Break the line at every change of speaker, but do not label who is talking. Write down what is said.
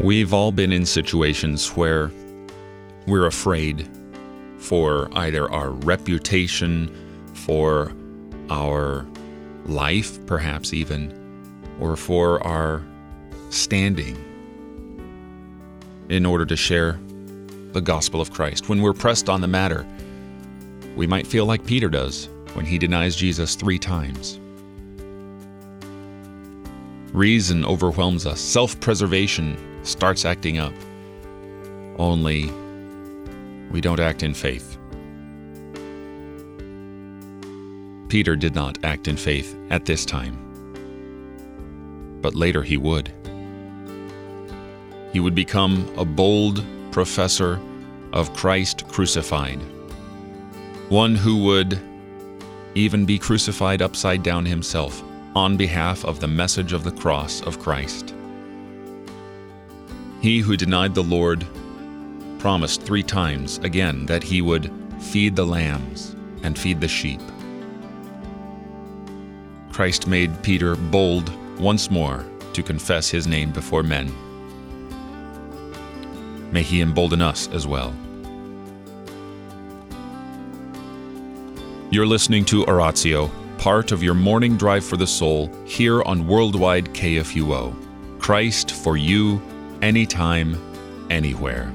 We've all been in situations where we're afraid for either our reputation, for our life, perhaps even, or for our standing in order to share the gospel of Christ. When we're pressed on the matter, we might feel like Peter does when he denies Jesus three times. Reason overwhelms us, self preservation starts acting up. Only we don't act in faith. Peter did not act in faith at this time, but later he would. He would become a bold professor of Christ crucified, one who would even be crucified upside down himself on behalf of the message of the cross of Christ. He who denied the Lord promised three times again that he would feed the lambs and feed the sheep. Christ made Peter bold once more to confess his name before men. May he embolden us as well. You're listening to Oratio, part of your morning drive for the soul, here on Worldwide KFUO. Christ for you, anytime, anywhere.